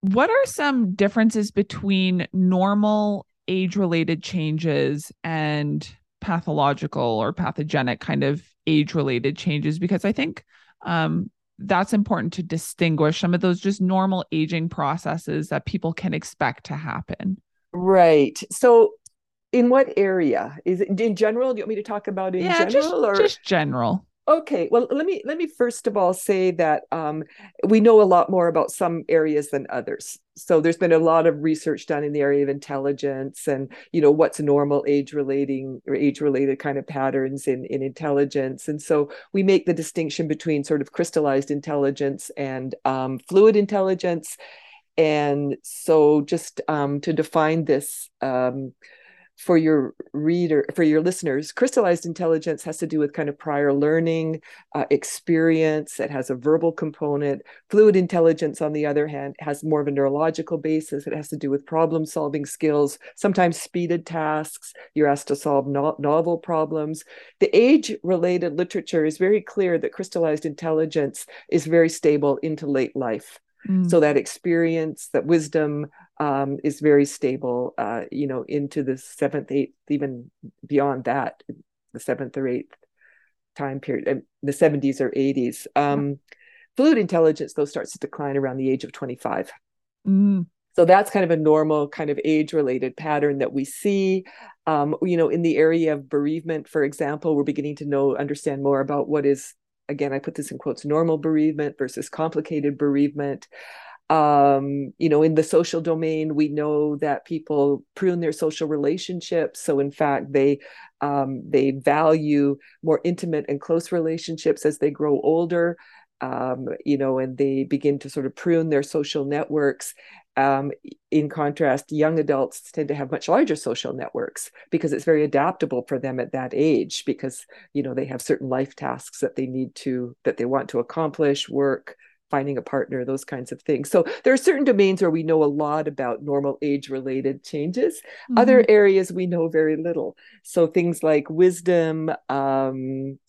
what are some differences between normal age related changes and pathological or pathogenic kind of age related changes because I think um, that's important to distinguish some of those just normal aging processes that people can expect to happen. Right. So, in what area is it in general? Do you want me to talk about in yeah, general just, or just general? Okay, well, let me let me first of all say that um, we know a lot more about some areas than others. So there's been a lot of research done in the area of intelligence and you know what's normal age relating or age related kind of patterns in in intelligence. And so we make the distinction between sort of crystallized intelligence and um, fluid intelligence. And so just um, to define this. Um, for your reader for your listeners crystallized intelligence has to do with kind of prior learning uh, experience. It has a verbal component. Fluid intelligence on the other hand has more of a neurological basis. It has to do with problem solving skills sometimes speeded tasks. You're asked to solve no- novel problems. The age related literature is very clear that crystallized intelligence is very stable into late life. Mm. So that experience, that wisdom um, is very stable, uh, you know, into the seventh, eighth, even beyond that, the seventh or eighth time period, the 70s or 80s. Um, Fluid intelligence, though, starts to decline around the age of 25. Mm. So that's kind of a normal kind of age related pattern that we see. Um, you know, in the area of bereavement, for example, we're beginning to know, understand more about what is again, I put this in quotes, normal bereavement versus complicated bereavement. Um, you know, in the social domain, we know that people prune their social relationships. So, in fact, they um, they value more intimate and close relationships as they grow older. Um, you know, and they begin to sort of prune their social networks. Um, in contrast, young adults tend to have much larger social networks because it's very adaptable for them at that age because you know they have certain life tasks that they need to that they want to accomplish, work, finding a partner, those kinds of things. So there are certain domains where we know a lot about normal age related changes. Mm-hmm. Other areas we know very little. So things like wisdom, um,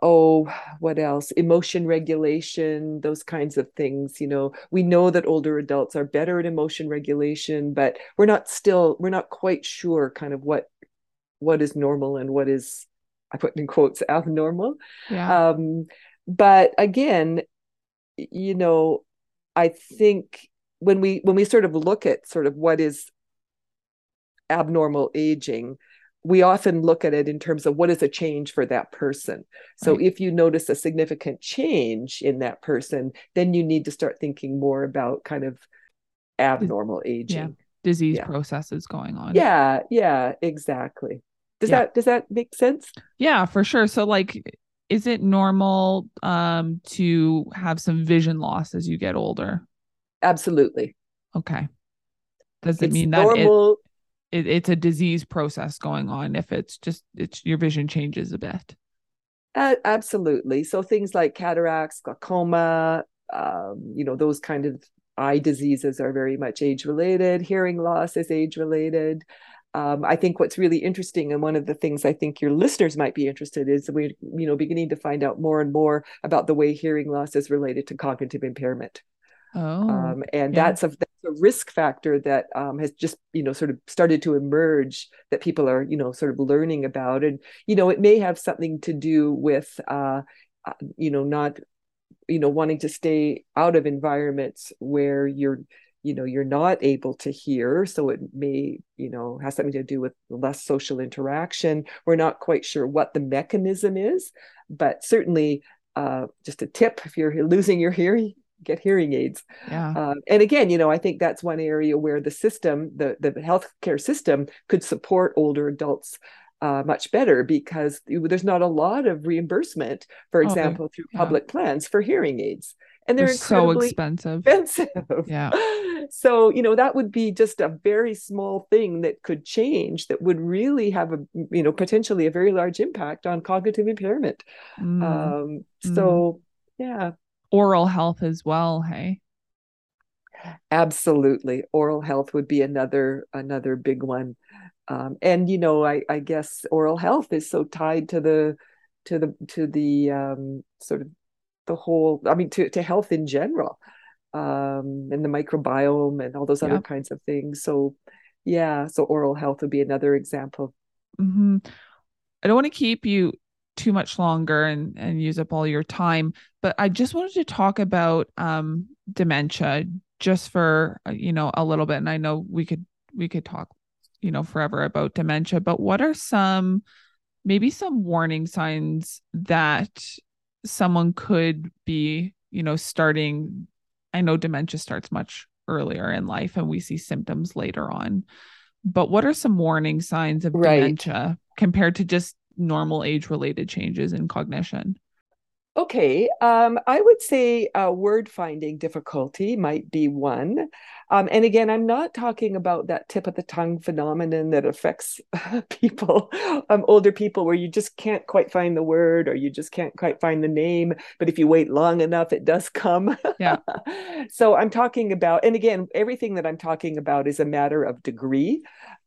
oh what else emotion regulation those kinds of things you know we know that older adults are better at emotion regulation but we're not still we're not quite sure kind of what what is normal and what is i put in quotes abnormal yeah. um but again you know i think when we when we sort of look at sort of what is abnormal aging we often look at it in terms of what is a change for that person. So right. if you notice a significant change in that person, then you need to start thinking more about kind of abnormal aging. Yeah. Disease yeah. processes going on. Yeah, yeah, exactly. Does yeah. that does that make sense? Yeah, for sure. So like is it normal um to have some vision loss as you get older? Absolutely. Okay. Does it it's mean that normal, it, it, it's a disease process going on if it's just it's your vision changes a bit uh, absolutely so things like cataracts glaucoma um, you know those kind of eye diseases are very much age related hearing loss is age related um, I think what's really interesting, and one of the things I think your listeners might be interested in, is we're you know beginning to find out more and more about the way hearing loss is related to cognitive impairment. Oh, um, and yeah. that's a that's a risk factor that um, has just you know sort of started to emerge that people are you know sort of learning about, and you know it may have something to do with uh, uh, you know not you know wanting to stay out of environments where you're you know you're not able to hear so it may you know has something to do with less social interaction we're not quite sure what the mechanism is but certainly uh, just a tip if you're losing your hearing get hearing aids. Yeah. Uh, and again, you know, I think that's one area where the system, the the healthcare system, could support older adults uh, much better because there's not a lot of reimbursement, for oh, example, oh, through yeah. public plans for hearing aids. And they're, they're so expensive. expensive. Yeah. So, you know, that would be just a very small thing that could change that would really have a, you know, potentially a very large impact on cognitive impairment. Mm. Um, so, mm. yeah oral health as well hey absolutely oral health would be another another big one um, and you know I, I guess oral health is so tied to the to the to the um, sort of the whole i mean to, to health in general um, and the microbiome and all those other kinds of things. So yeah so oral health would be another example. Mm-hmm. i don't want to keep you too much longer and and use up all your time but i just wanted to talk about um dementia just for uh, you know a little bit and i know we could we could talk you know forever about dementia but what are some maybe some warning signs that someone could be you know starting i know dementia starts much earlier in life and we see symptoms later on but what are some warning signs of right. dementia compared to just normal age related changes in cognition Okay, um, I would say uh, word finding difficulty might be one. Um, and again, I'm not talking about that tip of the tongue phenomenon that affects people, um, older people, where you just can't quite find the word or you just can't quite find the name. But if you wait long enough, it does come. Yeah. so I'm talking about, and again, everything that I'm talking about is a matter of degree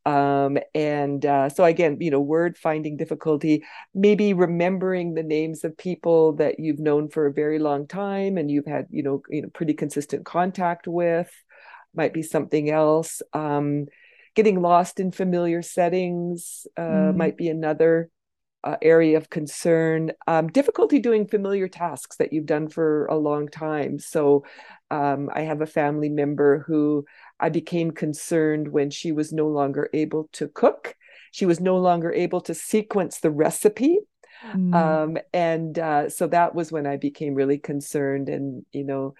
um, and uh, so again you know word finding difficulty maybe remembering the names of people that you've known for a very long time and you've had you know you know pretty consistent contact with might be something else um, getting lost in familiar settings uh, mm. might be another uh, area of concern um, difficulty doing familiar tasks that you've done for a long time so um, i have a family member who I became concerned when she was no longer able to cook. She was no longer able to sequence the recipe. Mm. Um, and uh, so that was when I became really concerned. And, you know,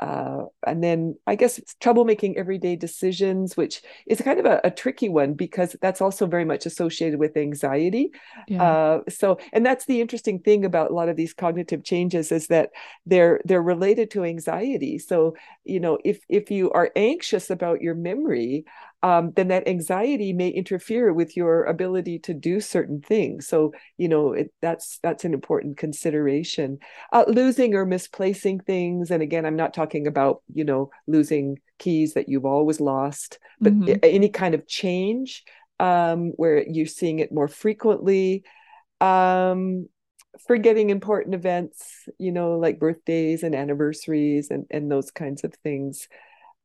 uh, and then I guess it's trouble making everyday decisions, which is kind of a, a, tricky one because that's also very much associated with anxiety. Yeah. Uh, so, and that's the interesting thing about a lot of these cognitive changes is that they're they're related to anxiety. So, you know, if if you are anxious about your memory, um, then that anxiety may interfere with your ability to do certain things. So you know it, that's that's an important consideration. Uh, losing or misplacing things, and again, I'm not talking about you know losing keys that you've always lost, but mm-hmm. any kind of change um, where you're seeing it more frequently. Um, forgetting important events, you know, like birthdays and anniversaries and, and those kinds of things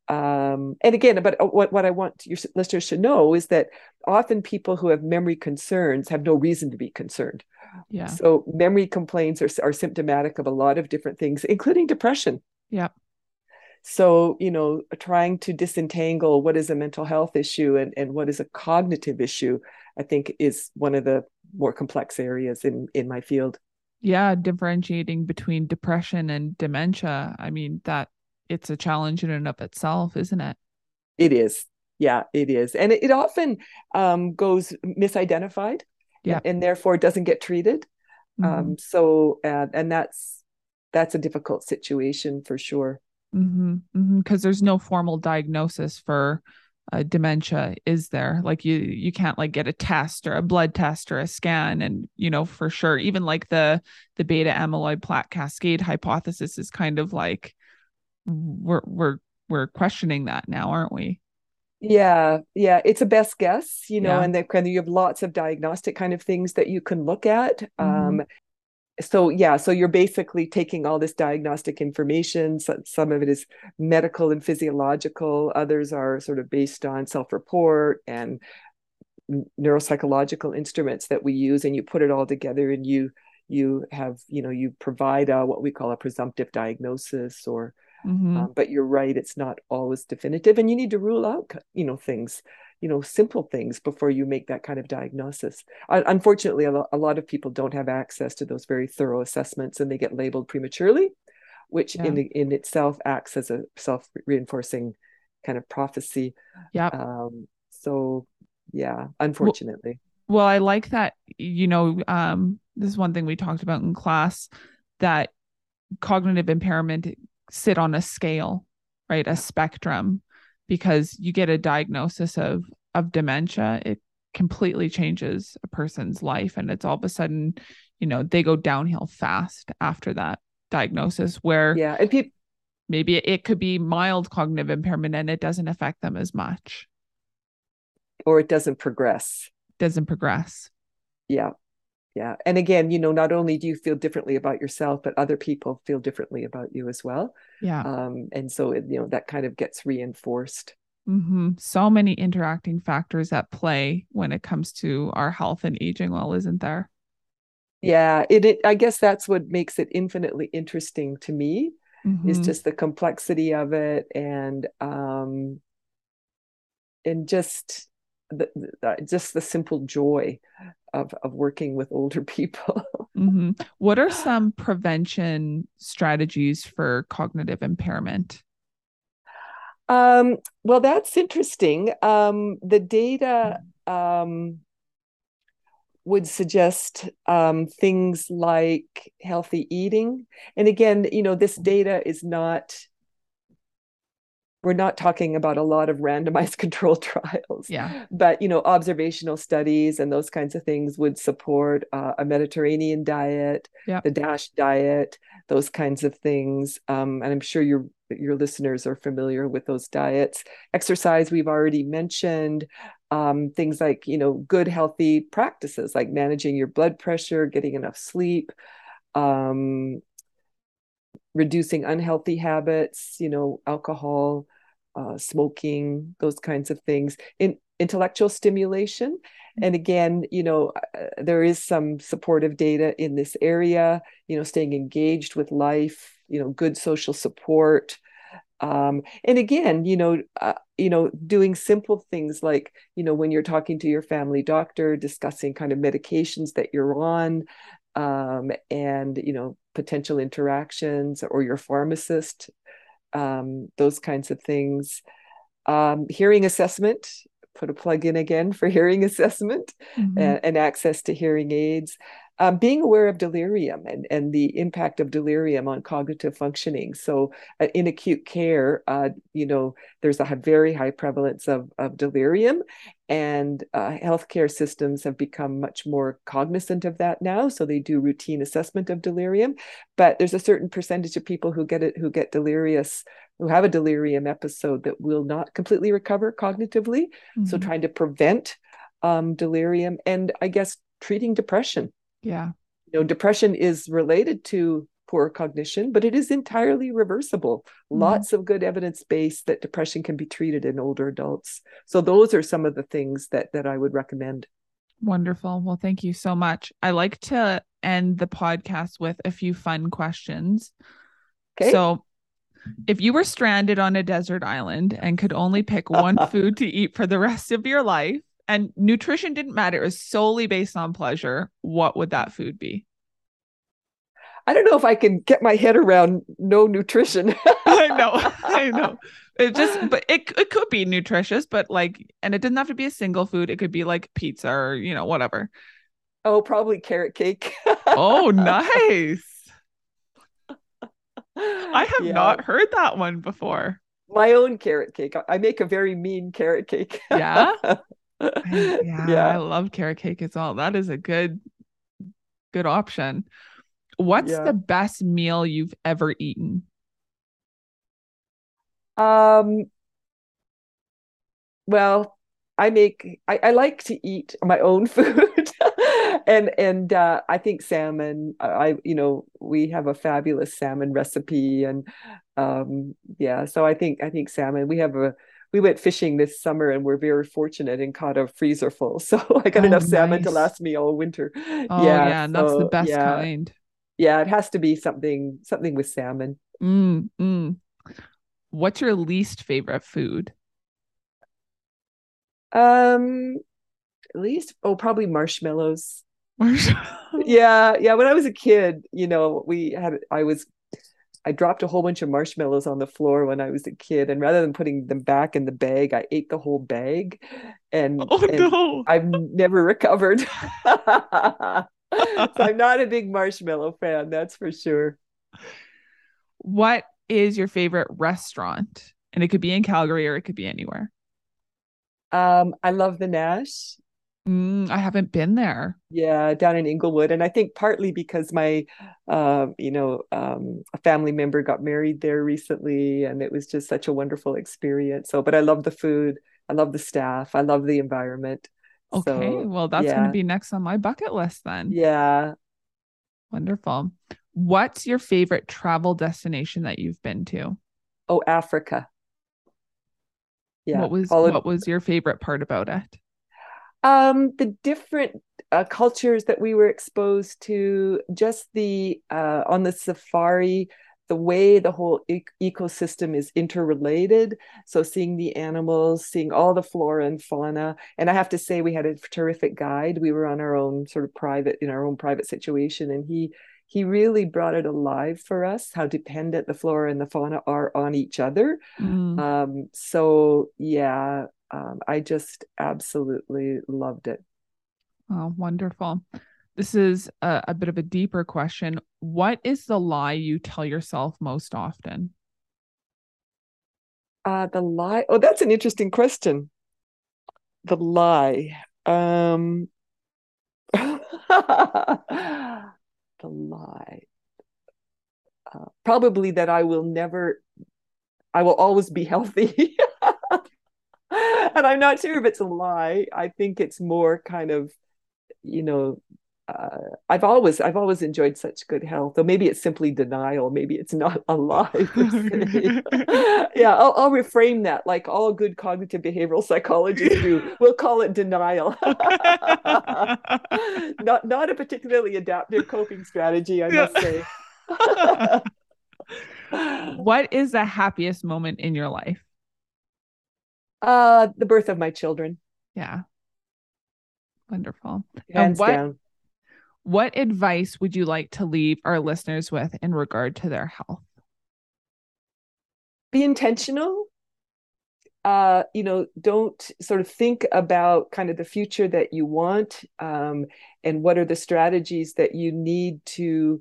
um, and again, but uh, what, what I want your listeners to know is that often people who have memory concerns have no reason to be concerned. Yeah. So memory complaints are, are symptomatic of a lot of different things, including depression. Yeah. So, you know, trying to disentangle what is a mental health issue and, and what is a cognitive issue, I think is one of the more complex areas in, in my field. Yeah, differentiating between depression and dementia. I mean, that it's a challenge in and of itself, isn't it? It is. Yeah, it is. And it, it often um, goes misidentified yeah. and, and, therefore doesn't get treated. Um, mm-hmm. Um, so, uh, and that's, that's a difficult situation for sure. Because mm-hmm. mm-hmm. there's no formal diagnosis for uh, dementia, is there? Like you, you can't like get a test or a blood test or a scan, and you know for sure. Even like the the beta amyloid plaque cascade hypothesis is kind of like we're we're we're questioning that now, aren't we? Yeah, yeah, it's a best guess, you know, yeah. and kind of you have lots of diagnostic kind of things that you can look at. Mm-hmm. Um, so yeah, so you're basically taking all this diagnostic information. So, some of it is medical and physiological. Others are sort of based on self-report and neuropsychological instruments that we use, and you put it all together, and you you have you know you provide a, what we call a presumptive diagnosis or Mm-hmm. Um, but you're right; it's not always definitive, and you need to rule out, you know, things, you know, simple things before you make that kind of diagnosis. Uh, unfortunately, a, lo- a, lot of people don't have access to those very thorough assessments, and they get labeled prematurely, which yeah. in in itself acts as a self reinforcing kind of prophecy. Yeah. Um, so, yeah, unfortunately. Well, well, I like that. You know, um, this is one thing we talked about in class that cognitive impairment sit on a scale, right? A spectrum, because you get a diagnosis of of dementia, it completely changes a person's life, and it's all of a sudden, you know, they go downhill fast after that diagnosis. Where yeah, and people maybe it could be mild cognitive impairment and it doesn't affect them as much, or it doesn't progress. Doesn't progress. Yeah, yeah and again you know not only do you feel differently about yourself but other people feel differently about you as well yeah um and so it, you know that kind of gets reinforced mm-hmm. so many interacting factors at play when it comes to our health and aging well isn't there yeah it, it i guess that's what makes it infinitely interesting to me Mhm. is just the complexity of it and um and just the, the just the simple joy of of working with older people Mhm. What are some prevention strategies for cognitive impairment? um well that's interesting um the data um would suggest um, things like healthy eating. And again, you know, this data is not, we're not talking about a lot of randomized controlled trials. Yeah. But, you know, observational studies and those kinds of things would support uh, a Mediterranean diet, Yep. the DASH diet, those kinds of things. Um, and I'm sure your your listeners are familiar with those diets. Exercise, we've already mentioned um, things like you know good healthy practices like managing your blood pressure getting enough sleep um, reducing unhealthy habits you know alcohol uh, smoking those kinds of things in intellectual stimulation. And again you know uh, there is some supportive data in this area you know staying engaged with life you know good social support. Um, and again you know uh, you know doing simple things like you know when you're talking to your family doctor discussing kind of medications that you're on um, and you know potential interactions or your pharmacist um, those kinds of things um, hearing assessment put a plug in again for hearing assessment Mhm. and, and access to hearing aids um, being aware of delirium and, and the impact of delirium on cognitive functioning. So, uh, in acute care, uh, you know, there's a very high prevalence of, of delirium, and uh, healthcare systems have become much more cognizant of that now. So they do routine assessment of delirium, but there's a certain percentage of people who get it who get delirious, who have a delirium episode that will not completely recover cognitively. So Mhm. trying to prevent um, delirium, and I guess treating depression Yeah. you know depression is related to poor cognition but it is entirely reversible Mhm. lots of good evidence base that depression can be treated in older adults so those are some of the things that that i would recommend Wonderful. Well, thank you so much. I like to end the podcast with a few fun questions. okay So, if you were stranded on a desert island and could only pick one food to eat for the rest of your life, and nutrition didn't matter, it was solely based on pleasure, what would that food be? i don't know if i can get my head around no nutrition I know, I know. It just, but it it could be nutritious, but like, and it doesn't have to be a single food. It could be like pizza or you know whatever. oh probably carrot cake Oh, nice. I have Yeah, not heard that one before. my own carrot cake I- i make a very mean carrot cake Yeah? I- yeah, I love carrot cake as well. That is a good, good option. What's Yeah. the best meal you've ever eaten? Um, well, I make I, I like to eat my own food. and and uh, I think salmon, I you know, we have a fabulous salmon recipe and um yeah, so I think I think salmon. We have a we went fishing this summer and we're very fortunate and caught a freezer full. So I got Oh, enough salmon to last me all winter. Oh Yeah, yeah, and that's the best yeah, kind. yeah, it has to be something something with salmon. Mm, mm. What's your least favorite food? Um, at least oh, probably marshmallows. Marshmallow. yeah yeah when i was a kid you know we had i was i dropped a whole bunch of marshmallows on the floor when i was a kid and rather than putting them back in the bag i ate the whole bag and Oh and no. i've never recovered so i'm not a big marshmallow fan that's for sure What is your favorite restaurant? And it could be in Calgary or it could be anywhere. um i love the nash Mm, I haven't been there. yeah down in inglewood and i think partly because my um you know um a family member got married there recently and it was just such a wonderful experience so but i love the food i love the staff i love the environment Okay, so well, that's going to be next on my bucket list then. yeah Wonderful. What's your favorite travel destination that you've been to? oh africa yeah What was what was your favorite part about it? Um the different uh, cultures that we were exposed to, just the uh, on the safari, the way the whole e- ecosystem is interrelated. So seeing the animals, seeing all the flora and fauna, and I have to say we had a terrific guide. We were on our own sort of private in our own private situation, and he he really brought it alive for us how dependent the flora and the fauna are on each other. Mm. Um, so yeah, um, I just absolutely loved it. Oh, wonderful. This is a, a bit of a deeper question. What is the lie you tell yourself most often? Uh, the lie. Oh, that's an interesting question. The lie. Um, the lie. Uh, probably that I will never, I will always be healthy. and I'm not sure if it's a lie. I think it's more kind of, you know, uh, I've always I've always enjoyed such good health. Though maybe it's simply denial. Maybe it's not a lie. yeah, I'll, I'll, reframe that. Like all good cognitive behavioral psychologists do, we'll call it denial. not not a particularly adaptive coping strategy, I must say. what is the happiest moment in your life? Uh, the birth of my children. Yeah. Wonderful. Hands and what, down what advice would you like to leave our listeners with in regard to their health? Be intentional. Uh, you know, don't sort of think about kind of the future that you want um, and what are the strategies that you need to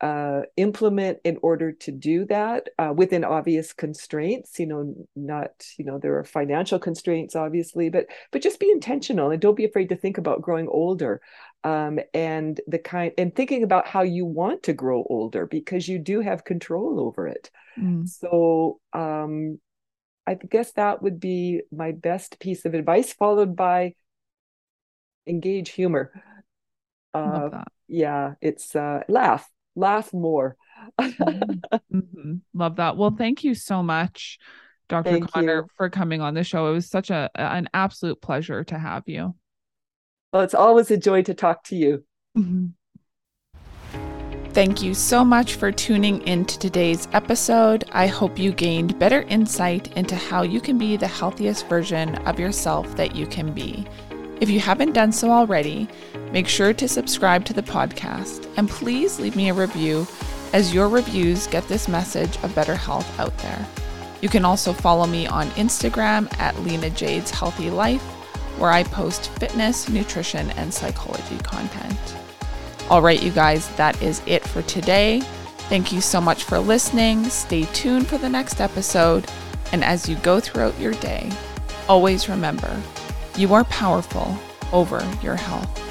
uh, implement in order to do that uh, within obvious constraints you know not you know there are financial constraints obviously but but just be intentional and don't be afraid to think about growing older um, and the kind and thinking about how you want to grow older because you do have control over it mm. so um, i guess that would be my best piece of advice followed by engage humor uh, yeah it's uh, laugh laugh more. mm-hmm. mm-hmm. Love that. Well, thank you so much, Dr. Thank Konnert, you. for coming on the show. It was such a an absolute pleasure to have you. Well, it's always a joy to talk to you. Mm-hmm. Thank you so much for tuning in to today's episode. I hope you gained better insight into how you can be the healthiest version of yourself that you can be. If you haven't done so already, make sure to subscribe to the podcast and please leave me a review as your reviews get this message of better health out there. You can also follow me on Instagram at Lena Jade's Healthy Life, where I post fitness, nutrition, and psychology content. All right, you guys, that is it for today. Thank you so much for listening. Stay tuned for the next episode. And as you go throughout your day, always remember you are powerful over your health.